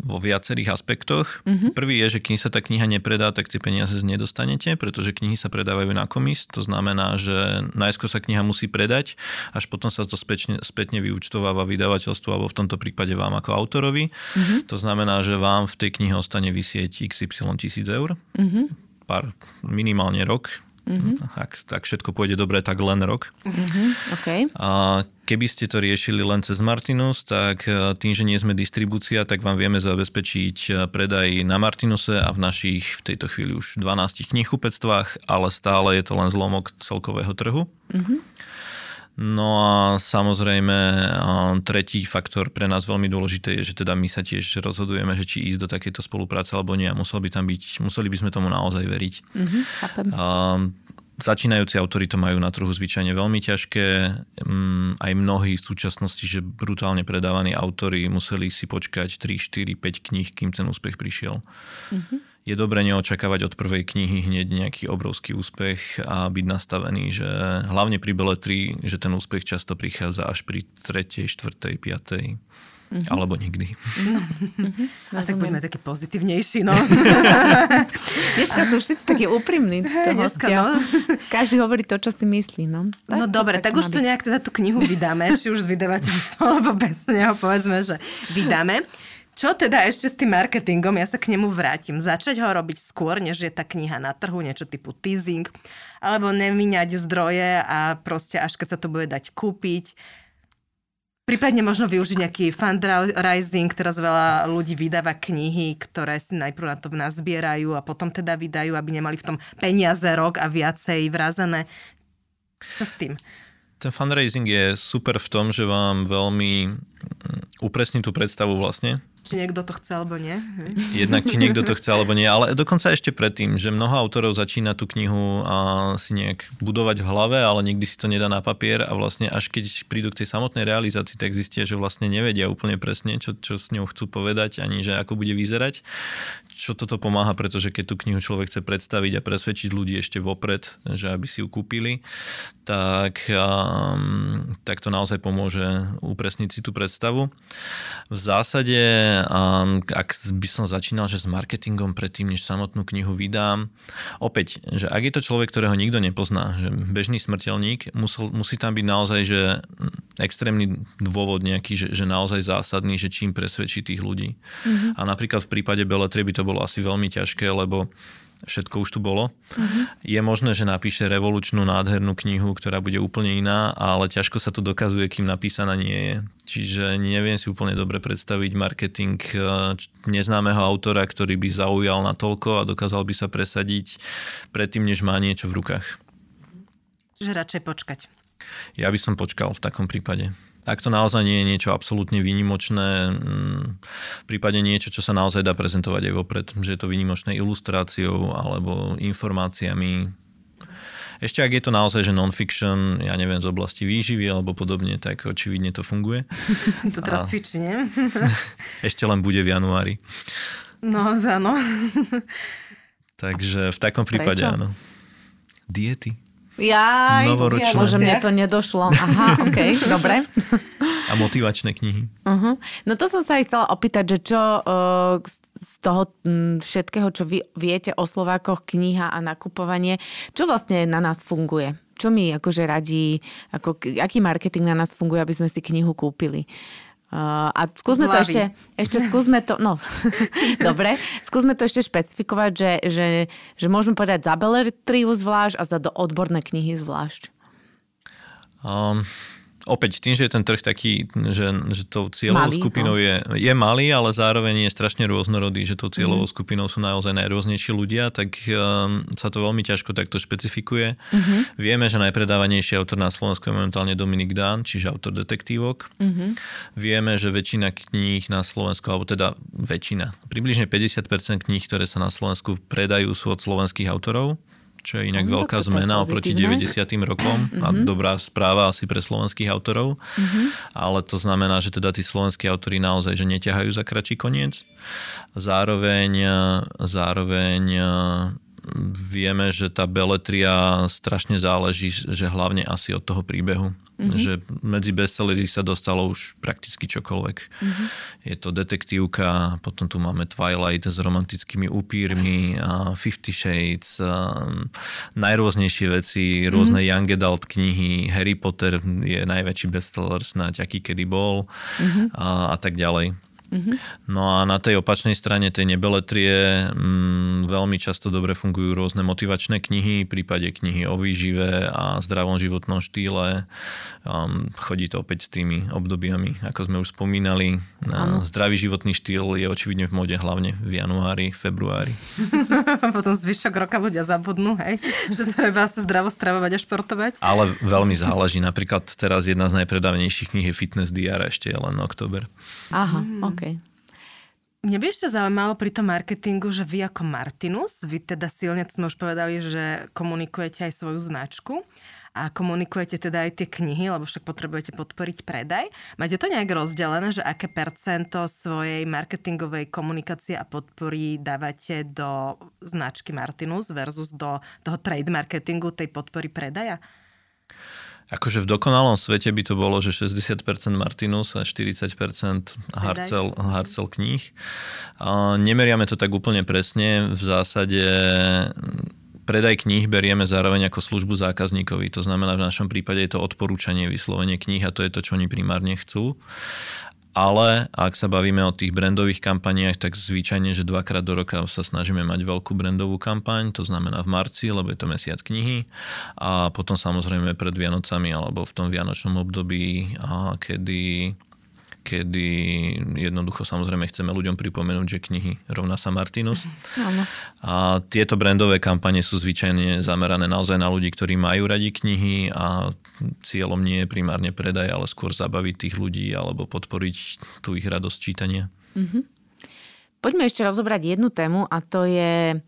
vo viacerých aspektoch. Mm-hmm. Prvý je, že kým sa tá kniha nepredá, tak tie peniaze nedostanete, pretože knihy sa predávajú na komis. To znamená, že najskôr sa kniha musí predať, až potom sa to spätne, spätne vyúčtováva vydavateľstvu alebo v tomto prípade vám ako autorovi. Mm-hmm. To znamená, že vám v tej knihe ostane vysieť XY tisíc eur. Mm-hmm. Pár, minimálne rok Mm-hmm. Ak, tak všetko pôjde dobre, tak len rok. Mm-hmm. Okay. A keby ste to riešili len cez Martinus, tak e, tým, že nie sme distribúcia, tak vám vieme zabezpečiť e, predaj na Martinuse a v našich v tejto chvíli už 12 knihkupectvách, ale stále je to len zlomok celkového trhu. Mm-hmm. No a samozrejme tretí faktor pre nás veľmi dôležité je, že teda my sa tiež rozhodujeme, že či ísť do takéto spolupráce alebo nie musel by tam byť, museli by sme tomu naozaj veriť. Mm-hmm, začínajúci autory to majú na trhu zvyčajne veľmi ťažké. Mm, aj mnohí v súčasnosti, že brutálne predávaní autory museli si počkať 3, 4, 5 kníh, kým ten úspech prišiel. Mm-hmm je dobre neočakávať od prvej knihy hneď nejaký obrovský úspech a byť nastavený, že hlavne pri beletri, že ten úspech často prichádza až pri tretej, štvrtej, piatej. Mm-hmm. Alebo nikdy. Mm-hmm. A tak buďme takí pozitívnejší, no. [LAUGHS] Dneska sú všetci takí úprimní. Dneska, no. Každý hovorí to, čo si myslí, no. Tak, no dobre, tak, tak už to nejak teda tú knihu vydáme, či už z vydavateľstva, alebo bez neho povedzme, že vydáme. Čo teda ešte s tým marketingom? Ja sa k nemu vrátim. Začať ho robiť skôr, než je tá kniha na trhu, niečo typu teasing, alebo nemíňať zdroje a proste až keď sa to bude dať kúpiť. Prípadne možno využiť nejaký fundraising, teraz veľa ľudí vydáva knihy, ktoré si najprv na to nazbierajú a potom teda vydajú, aby nemali v tom peniaze rok a viacej vrazené. Čo s tým? Ten fundraising je super v tom, že vám veľmi upresní tú predstavu vlastne. Či niekto to chce alebo nie. Jednak, či niekto to [LAUGHS] chce alebo nie. Ale dokonca ešte predtým, že mnoho autorov začína tú knihu a si nejak budovať v hlave, ale nikdy si to nedá na papier a vlastne až keď prídu k tej samotnej realizácii, tak zistia, že vlastne nevedia úplne presne, čo, čo s ňou chcú povedať, ani že ako bude vyzerať čo toto pomáha, pretože keď tú knihu človek chce predstaviť a presvedčiť ľudí ešte vopred, že aby si ju kúpili, tak, um, tak to naozaj pomôže upresniť si tú predstavu. V zásade, um, ak by som začínal, že s marketingom predtým, než samotnú knihu vydám, opäť, že ak je to človek, ktorého nikto nepozná, že bežný smrteľník, musel, musí tam byť naozaj, že extrémny dôvod nejaký, že, že naozaj zásadný, že čím presvedčí tých ľudí. Mm-hmm. A napríklad v prípade Beletrie by to bolo asi veľmi ťažké, lebo všetko už tu bolo. Uh-huh. Je možné, že napíše revolučnú nádhernú knihu, ktorá bude úplne iná, ale ťažko sa to dokazuje, kým napísaná nie je. Čiže neviem si úplne dobre predstaviť marketing eh, neznámeho autora, ktorý by zaujal na toľko a dokázal by sa presadiť predtým, než má niečo v rukách. Že radšej počkať. Ja by som počkal v takom prípade. Ak to naozaj nie je niečo absolútne výnimočné, mm, v prípade niečo, čo sa naozaj dá prezentovať aj vopred, že je to výnimočné ilustráciou alebo informáciami. Ešte ak je to naozaj, že non-fiction, ja neviem, z oblasti výživy alebo podobne, tak očividne to funguje. [LAUGHS] to teraz fiči, nie? [LAUGHS] Ešte len bude v januári. No, áno. Takže v takom prípade Prečo? áno. Diety. Ja, Novoročné. Môže mne to nedošlo. Aha, [LAUGHS] ok, dobre. A motivačné knihy. Uh-huh. No to som sa aj chcela opýtať, že čo uh, z toho m, všetkého, čo vy viete o Slovákoch, kniha a nakupovanie, čo vlastne na nás funguje? Čo mi akože radí, ako, aký marketing na nás funguje, aby sme si knihu kúpili? Uh, a skúsme to ešte, ešte skúsme to, no, [LAUGHS] dobre, skúsme to ešte špecifikovať, že, že, že môžeme povedať za beletriu zvlášť a za do odborné knihy zvlášť. Um, opäť tým, že je ten trh taký, že, že tou cieľovou malý, skupinou no. je, je malý, ale zároveň je strašne rôznorodý, že tou cieľovou mm. skupinou sú naozaj najrôznejší ľudia, tak um, sa to veľmi ťažko takto špecifikuje. Mm-hmm. Vieme, že najpredávanejší autor na Slovensku je momentálne Dominik Dán, čiže autor detektívok. Mm-hmm. Vieme, že väčšina kníh na Slovensku, alebo teda väčšina, približne 50% kníh, ktoré sa na Slovensku predajú, sú od slovenských autorov čo je inak no, veľká zmena oproti 90. rokom mm-hmm. a mhm. dobrá správa asi pre slovenských autorov. Mm-hmm. Ale to znamená, že teda tí slovenskí autori naozaj že neťahajú za kračí koniec. Zároveň, zároveň vieme, že tá beletria strašne záleží, že hlavne asi od toho príbehu. Mm-hmm. Že medzi bestsellery sa dostalo už prakticky čokoľvek. Mm-hmm. Je to detektívka, potom tu máme Twilight s romantickými upírmi, a Fifty Shades, a najrôznejšie veci, rôzne mm-hmm. young adult knihy, Harry Potter je najväčší bestseller snáď, aký kedy bol mm-hmm. a, a tak ďalej. Mm-hmm. No a na tej opačnej strane tej nebeletrie mm, veľmi často dobre fungujú rôzne motivačné knihy, v prípade knihy o výžive a zdravom životnom štýle. Um, chodí to opäť s tými obdobiami, ako sme už spomínali. Uh, zdravý životný štýl je očividne v mode hlavne v januári, februári. [LAUGHS] Potom zvyšok roka ľudia zabudnú, hej? že treba sa zdravo stravovať a športovať. Ale veľmi záleží. Napríklad teraz jedna z najpredávanejších kníh je Fitness DR, ešte je len október. Aha, mm. OK. Mne by ešte zaujímalo pri tom marketingu, že vy ako Martinus, vy teda silne sme už povedali, že komunikujete aj svoju značku a komunikujete teda aj tie knihy, lebo však potrebujete podporiť predaj. Máte to nejak rozdelené, že aké percento svojej marketingovej komunikácie a podpory dávate do značky Martinus versus do toho trade marketingu, tej podpory predaja? Akože v dokonalom svete by to bolo, že 60% Martinus a 40% Harcel, Harcel kníh. Nemeriame to tak úplne presne. V zásade predaj kníh berieme zároveň ako službu zákazníkovi. To znamená, v našom prípade je to odporúčanie, vyslovenie kníh a to je to, čo oni primárne chcú. Ale ak sa bavíme o tých brandových kampaniách, tak zvyčajne, že dvakrát do roka sa snažíme mať veľkú brandovú kampaň, to znamená v marci, lebo je to mesiac knihy. A potom samozrejme pred Vianocami alebo v tom vianočnom období, kedy kedy jednoducho samozrejme chceme ľuďom pripomenúť, že knihy rovná sa Martinus. Áno. A tieto brandové kampane sú zvyčajne zamerané naozaj na ľudí, ktorí majú radi knihy a cieľom nie je primárne predaj, ale skôr zabaviť tých ľudí alebo podporiť tú ich radosť čítania. Mm-hmm. Poďme ešte rozobrať jednu tému a to je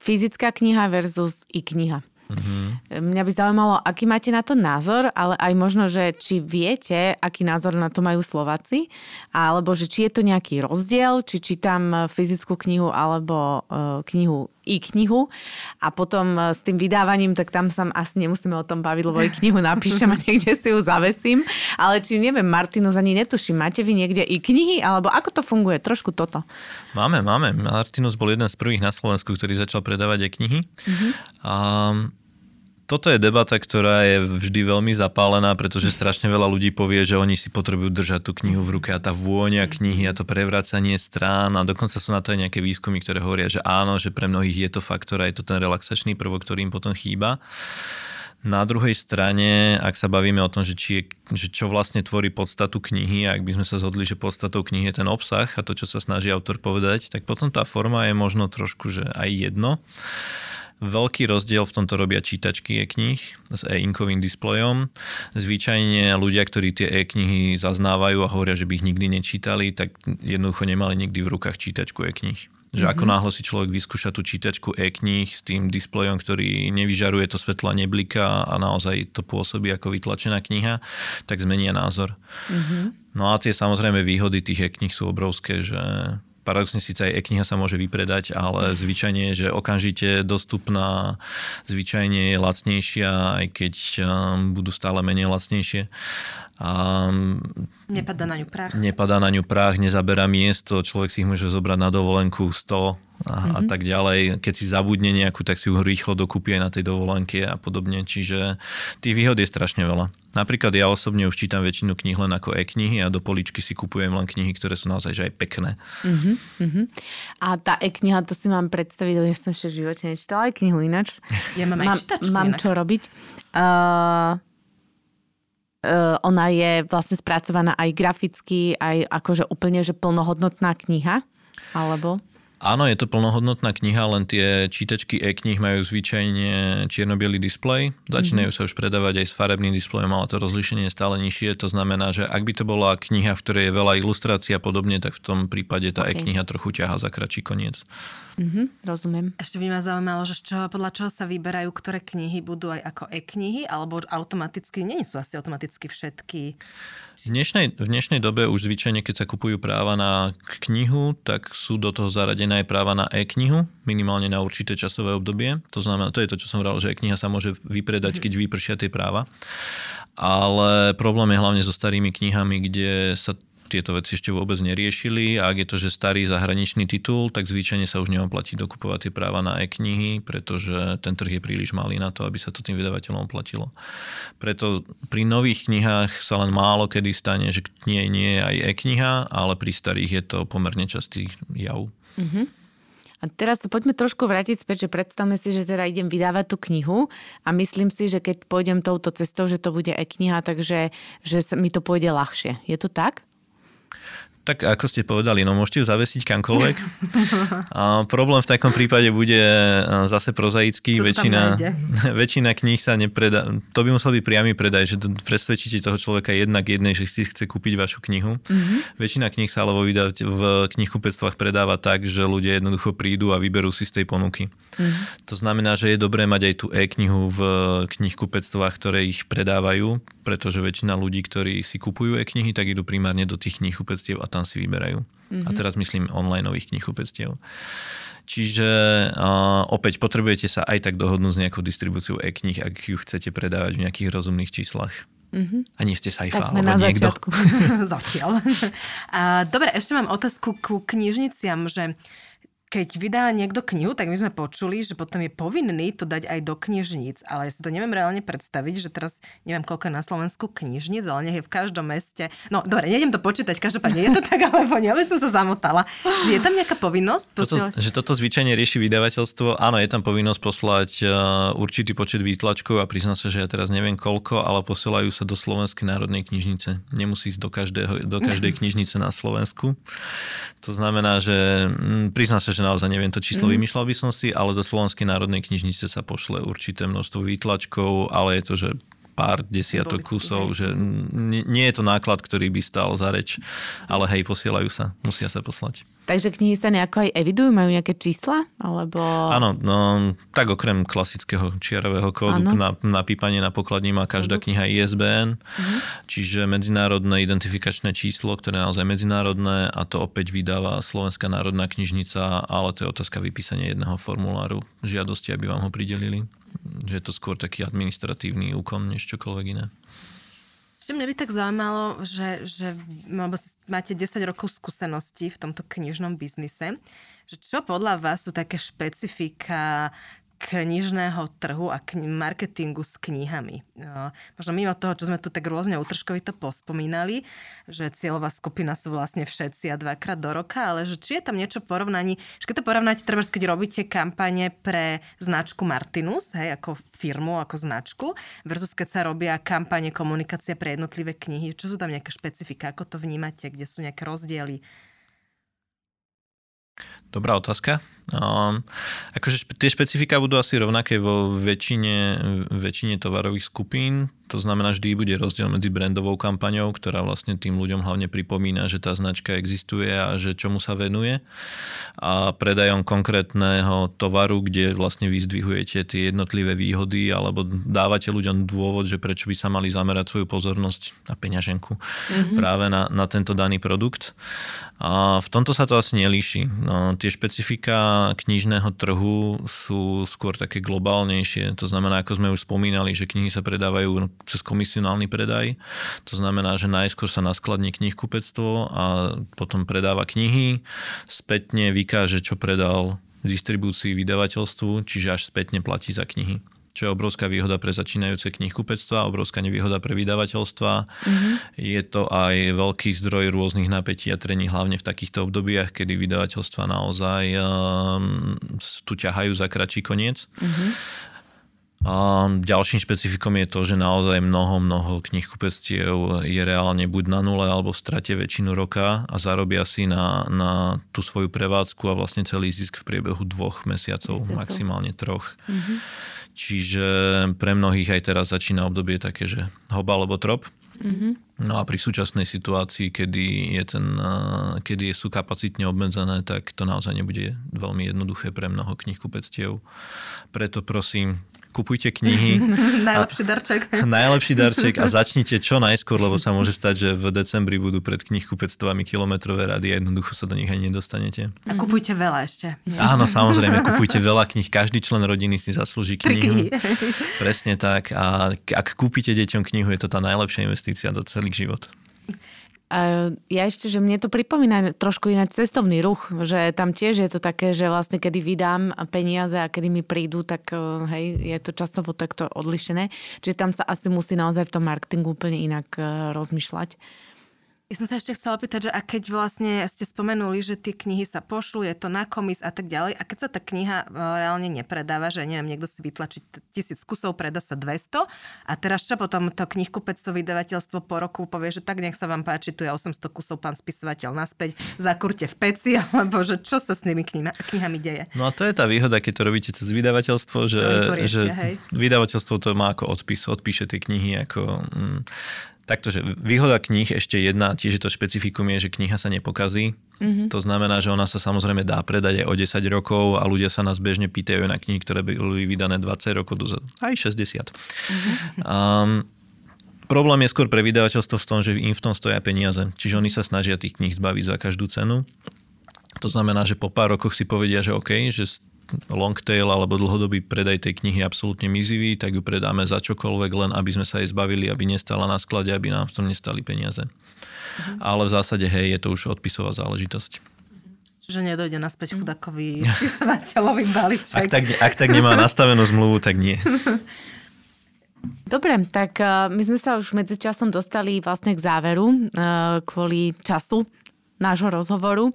fyzická kniha versus i-kniha. Mm-hmm. Mňa by zaujímalo, aký máte na to názor, ale aj možno, že či viete, aký názor na to majú Slováci, alebo že či je to nejaký rozdiel, či čítam fyzickú knihu alebo uh, knihu i knihu a potom e, s tým vydávaním, tak tam sa asi nemusíme o tom baviť, lebo i knihu napíšem a [LAUGHS] niekde si ju zavesím. Ale či neviem, Martinus ani netuším, máte vy niekde i knihy, alebo ako to funguje? Trošku toto. Máme, máme. Martinus bol jeden z prvých na Slovensku, ktorý začal predávať aj knihy. Mm-hmm. A toto je debata, ktorá je vždy veľmi zapálená, pretože strašne veľa ľudí povie, že oni si potrebujú držať tú knihu v ruke a tá vôňa knihy a to prevracanie strán a dokonca sú na to aj nejaké výskumy, ktoré hovoria, že áno, že pre mnohých je to faktor a je to ten relaxačný prvok, ktorý im potom chýba. Na druhej strane, ak sa bavíme o tom, že, či je, že čo vlastne tvorí podstatu knihy, ak by sme sa zhodli, že podstatou knihy je ten obsah a to, čo sa snaží autor povedať, tak potom tá forma je možno trošku, že aj jedno. Veľký rozdiel v tomto robia čítačky e-kníh s e-inkovým displejom. Zvyčajne ľudia, ktorí tie e-knihy zaznávajú a hovoria, že by ich nikdy nečítali, tak jednoducho nemali nikdy v rukách čítačku e-kníh. Že ako mhm. náhle si človek vyskúša tú čítačku e-kníh s tým displejom, ktorý nevyžaruje to svetla, nebliká a naozaj to pôsobí ako vytlačená kniha, tak zmenia názor. Mm-hmm. No a tie samozrejme výhody tých e-kníh sú obrovské, že paradoxne síce aj e-kniha sa môže vypredať, ale zvyčajne je, že okamžite dostupná, zvyčajne je lacnejšia, aj keď um, budú stále menej lacnejšie. Um, nepadá na ňu prach. Nepadá na ňu prach, nezaberá miesto, človek si ich môže zobrať na dovolenku 100 a, mm-hmm. a tak ďalej. Keď si zabudne nejakú, tak si ju rýchlo dokúpi aj na tej dovolenke a podobne. Čiže tých výhod je strašne veľa. Napríklad ja osobne už čítam väčšinu kníh len ako e-knihy a do poličky si kupujem len knihy, ktoré sú naozaj že aj pekné. Uh-huh, uh-huh. A tá e-kniha, to si mám predstaviť, ja som ešte v živote nečítala aj knihu ináč. [LAUGHS] Ja mám, mám, mám čo robiť. Uh, uh, ona je vlastne spracovaná aj graficky, aj akože úplne, že plnohodnotná kniha, alebo? Áno, je to plnohodnotná kniha, len tie čítačky e-knih majú zvyčajne čierno-biely displej. Začínajú mm-hmm. sa už predávať aj s farebným displejom, ale to rozlíšenie je stále nižšie. To znamená, že ak by to bola kniha, v ktorej je veľa ilustrácií a podobne, tak v tom prípade tá okay. e-kniha trochu ťaha za kratší koniec. Mm-hmm, rozumiem. Ešte by ma zaujímalo, že čo, podľa čoho sa vyberajú, ktoré knihy budú aj ako e-knihy, alebo automaticky, nie sú asi automaticky všetky. V dnešnej, v dnešnej dobe už zvyčajne, keď sa kupujú práva na knihu, tak sú do toho zaradené aj práva na e-knihu, minimálne na určité časové obdobie. To znamená, to je to, čo som hovoril, že e-kniha sa môže vypredať, keď vypršia tie práva. Ale problém je hlavne so starými knihami, kde sa tieto veci ešte vôbec neriešili a ak je to, že starý zahraničný titul, tak zvyčajne sa už neoplatí dokupovať tie práva na e-knihy, pretože ten trh je príliš malý na to, aby sa to tým vydavateľom platilo. Preto pri nových knihách sa len málo kedy stane, že nie, nie je aj e-kniha, ale pri starých je to pomerne častý jav. Mm-hmm. A teraz sa poďme trošku vrátiť späť, že predstavme si, že teda idem vydávať tú knihu a myslím si, že keď pôjdem touto cestou, že to bude e-kniha, takže že mi to pôjde ľahšie. Je to tak? Tak ako ste povedali, no môžete ju zavesiť kamkoľvek. A problém v takom prípade bude zase prozaický. Väčšina, [LAUGHS] väčšina kníh sa nepredá. To by musel byť priamy predaj, že presvedčíte toho človeka jednak jednej, že si chce kúpiť vašu knihu. Mm-hmm. Väčšina kníh sa ale vo vydať v knihkupectvách predáva tak, že ľudia jednoducho prídu a vyberú si z tej ponuky. Mm-hmm. To znamená, že je dobré mať aj tú e-knihu v knihkupectvách, ktoré ich predávajú, pretože väčšina ľudí, ktorí si kupujú e-knihy, tak idú primárne do tých knihkupectiev a tam si vyberajú. Mm-hmm. A mhm. teraz myslím online nových knihkupectiev. Čiže uh, opäť potrebujete sa aj tak dohodnúť s nejakou distribúciou e-knih, ak ju chcete predávať v nejakých rozumných číslach. Mm-hmm. A nie ste Saifa, alebo na niekto. Začiatku. [LAUGHS] Zatiaľ. [LAUGHS] A, dobre, ešte mám otázku ku knižniciam, že keď vydá niekto knihu, tak my sme počuli, že potom je povinný to dať aj do knižníc. Ale ja si to neviem reálne predstaviť, že teraz neviem, koľko je na Slovensku knižníc, ale nech je v každom meste. No dobre, nejdem to počítať, každopádne je to tak, [LAUGHS] alebo nie, aby som sa zamotala. Že je tam nejaká povinnosť? Toto, že toto zvyčajne rieši vydavateľstvo. Áno, je tam povinnosť poslať uh, určitý počet výtlačkov a priznám sa, že ja teraz neviem koľko, ale posielajú sa do Slovenskej národnej knižnice. Nemusí ísť do, každého, do každej [LAUGHS] knižnice na Slovensku. To znamená, že hm, priznám sa, že naozaj neviem to číslo, mm. vymýšľal by som si, ale do Slovenskej národnej knižnice sa pošle určité množstvo výtlačkov, ale je to, že pár desiatok kusov, hej. že nie je to náklad, ktorý by stal za reč, ale hej, posielajú sa, musia sa poslať. Takže knihy sa nejako aj evidujú? Majú nejaké čísla? Alebo... Áno, no, tak okrem klasického čiarového kódu na, na pípanie na pokladni má každá uh-huh. kniha ISBN, uh-huh. čiže medzinárodné identifikačné číslo, ktoré je naozaj medzinárodné a to opäť vydáva Slovenská národná knižnica, ale to je otázka vypísania jedného formuláru žiadosti, aby vám ho pridelili. Že je to skôr taký administratívny úkon, než čokoľvek iné. Ešte mňa by tak zaujímalo, že, že máte 10 rokov skúseností v tomto knižnom biznise, že čo podľa vás sú také špecifika knižného trhu a kni- marketingu s knihami. No, možno mimo toho, čo sme tu tak rôzne utržkovito pospomínali, že cieľová skupina sú vlastne všetci a dvakrát do roka, ale že či je tam niečo porovnaní, že keď to porovnáte, treba, keď robíte kampane pre značku Martinus, hej, ako firmu, ako značku, versus keď sa robia kampane komunikácia pre jednotlivé knihy, čo sú tam nejaké špecifika, ako to vnímate, kde sú nejaké rozdiely? Dobrá otázka. Um, akože tie špecifika budú asi rovnaké vo väčšine, väčšine tovarových skupín. To znamená, vždy bude rozdiel medzi brandovou kampaňou, ktorá vlastne tým ľuďom hlavne pripomína, že tá značka existuje a že čomu sa venuje. A predajom konkrétneho tovaru, kde vlastne vyzdvihujete tie jednotlivé výhody alebo dávate ľuďom dôvod, že prečo by sa mali zamerať svoju pozornosť na peňaženku mm-hmm. práve na, na tento daný produkt. A v tomto sa to asi nelíši. No, tie špecifika knižného trhu sú skôr také globálnejšie. To znamená, ako sme už spomínali, že knihy sa predávajú cez komisionálny predaj. To znamená, že najskôr sa naskladní knihkupectvo a potom predáva knihy, spätne vykáže, čo predal distribúcii vydavateľstvu, čiže až spätne platí za knihy čo je obrovská výhoda pre začínajúce knihkupectva, obrovská nevýhoda pre vydavateľstva. Mm-hmm. Je to aj veľký zdroj rôznych napätí a trení, hlavne v takýchto obdobiach, kedy vydavateľstva naozaj um, tu ťahajú za kratší koniec. Mm-hmm. A ďalším špecifikom je to, že naozaj mnoho, mnoho knihkupectiev je reálne buď na nule alebo v strate väčšinu roka a zarobia si na, na tú svoju prevádzku a vlastne celý zisk v priebehu dvoch mesiacov, mesiacov. maximálne troch. Mm-hmm. Čiže pre mnohých aj teraz začína obdobie také, že hoba alebo trop. Mm-hmm. No a pri súčasnej situácii, kedy, je ten, kedy sú kapacitne obmedzené, tak to naozaj nebude veľmi jednoduché pre mnoho knihkupectiev. Preto prosím, kupujte knihy. [LAUGHS] najlepší darček. [LAUGHS] najlepší darček a začnite čo najskôr, lebo sa môže stať, že v decembri budú pred knihkupectvami kilometrové rady a jednoducho sa do nich ani nedostanete. A kupujte veľa ešte. Áno, samozrejme, [LAUGHS] kupujte veľa kníh. Každý člen rodiny si zaslúži knihu. Presne tak. A ak kúpite deťom knihu, je to tá najlepšia investícia do celý život. Ja ešte, že mne to pripomína trošku ináč cestovný ruch, že tam tiež je to také, že vlastne kedy vydám peniaze a kedy mi prídu, tak e, hej, je to častovo takto odlišené. Čiže tam sa asi musí naozaj v tom marketingu úplne inak e, rozmýšľať. Ja som sa ešte chcela pýtať, že a keď vlastne ste spomenuli, že tie knihy sa pošlú, je to na komis a tak ďalej, a keď sa tá kniha e, reálne nepredáva, že neviem, niekto si vytlačí tisíc kusov, predá sa 200 a teraz čo potom to knihkupectvo vydavateľstvo po roku povie, že tak nech sa vám páči, tu je 800 kusov, pán spisovateľ naspäť, zakurte v peci, [LAUGHS] alebo že čo sa s tými knihami, knihami deje. No a to je tá výhoda, keď to robíte cez vydavateľstvo, že, riešia, že vydavateľstvo to má ako odpis, odpíše tie knihy ako... Mm, Taktože výhoda kníh ešte jedna, tiež to špecifikum je, že kniha sa nepokazí. Mm-hmm. To znamená, že ona sa samozrejme dá predať aj o 10 rokov a ľudia sa nás bežne pýtajú na knihy, ktoré boli vydané 20 rokov dozadu. Aj 60. Mm-hmm. Um, problém je skôr pre vydavateľstvo v tom, že im v tom stoja peniaze. Čiže oni sa snažia tých kníh zbaviť za každú cenu. To znamená, že po pár rokoch si povedia, že OK, že long tail alebo dlhodobý predaj tej knihy absolútne mizivý, tak ju predáme za čokoľvek, len aby sme sa jej zbavili, aby nestala na sklade, aby nám v tom nestali peniaze. Mhm. Ale v zásade, hej, je to už odpisová záležitosť. Že nedojde naspäť chudakový [LAUGHS] spisovateľový balíček. Ak tak, ak tak nemá nastavenú zmluvu, tak nie. [LAUGHS] Dobre, tak uh, my sme sa už medzi časom dostali vlastne k záveru uh, kvôli času nášho rozhovoru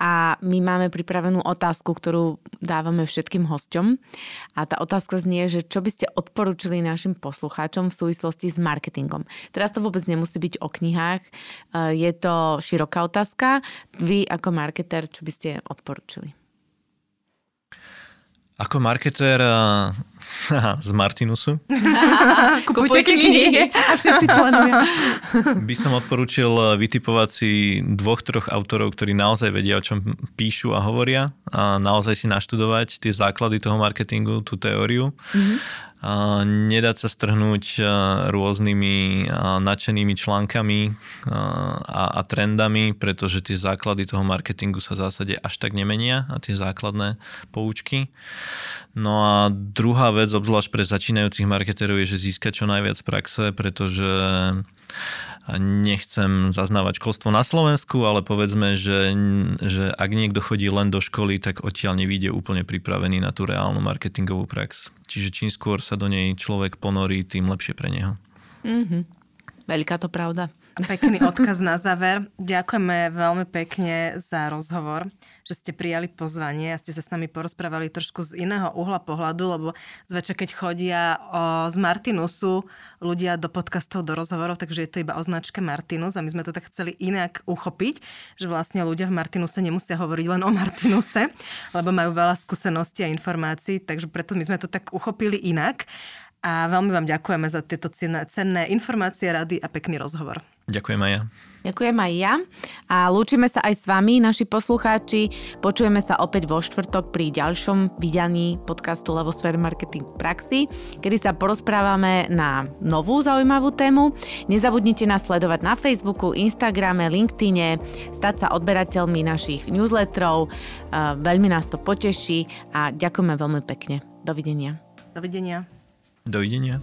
a my máme pripravenú otázku, ktorú dávame všetkým hosťom a tá otázka znie, že čo by ste odporúčili našim poslucháčom v súvislosti s marketingom. Teraz to vôbec nemusí byť o knihách, e, je to široká otázka. Vy ako marketer, čo by ste odporúčili? Ako marketer [LAUGHS] z Martinusu. [LAUGHS] Kupujte knihy a všetci členovia. By som odporúčil vytipovať si dvoch, troch autorov, ktorí naozaj vedia, o čom píšu a hovoria a naozaj si naštudovať tie základy toho marketingu, tú teóriu. Mm-hmm nedať sa strhnúť rôznymi nadšenými článkami a, a trendami, pretože tie základy toho marketingu sa v zásade až tak nemenia a tie základné poučky. No a druhá vec, obzvlášť pre začínajúcich marketerov, je, že získať čo najviac praxe, pretože nechcem zaznávať školstvo na Slovensku, ale povedzme, že, že ak niekto chodí len do školy, tak odtiaľ nevíde úplne pripravený na tú reálnu marketingovú prax. Čiže čím skôr sa do nej človek ponorí, tým lepšie pre neho. Mm-hmm. Veľká to pravda. Pekný odkaz na záver. Ďakujeme veľmi pekne za rozhovor že ste prijali pozvanie a ste sa s nami porozprávali trošku z iného uhla pohľadu, lebo zväčša keď chodia o, z Martinusu ľudia do podcastov, do rozhovorov, takže je to iba o značke Martinus a my sme to tak chceli inak uchopiť, že vlastne ľudia v Martinuse nemusia hovoriť len o Martinuse, lebo majú veľa skúseností a informácií, takže preto my sme to tak uchopili inak. A veľmi vám ďakujeme za tieto cenné informácie, rady a pekný rozhovor. Ďakujem aj ja. Ďakujem aj ja. A lúčime sa aj s vami, naši poslucháči. Počujeme sa opäť vo štvrtok pri ďalšom vydaní podcastu Levosphere Marketing v praxi, kedy sa porozprávame na novú zaujímavú tému. Nezabudnite nás sledovať na Facebooku, Instagrame, LinkedIne, stať sa odberateľmi našich newsletterov. Veľmi nás to poteší a ďakujeme veľmi pekne. Dovidenia. Dovidenia. Dovidenia.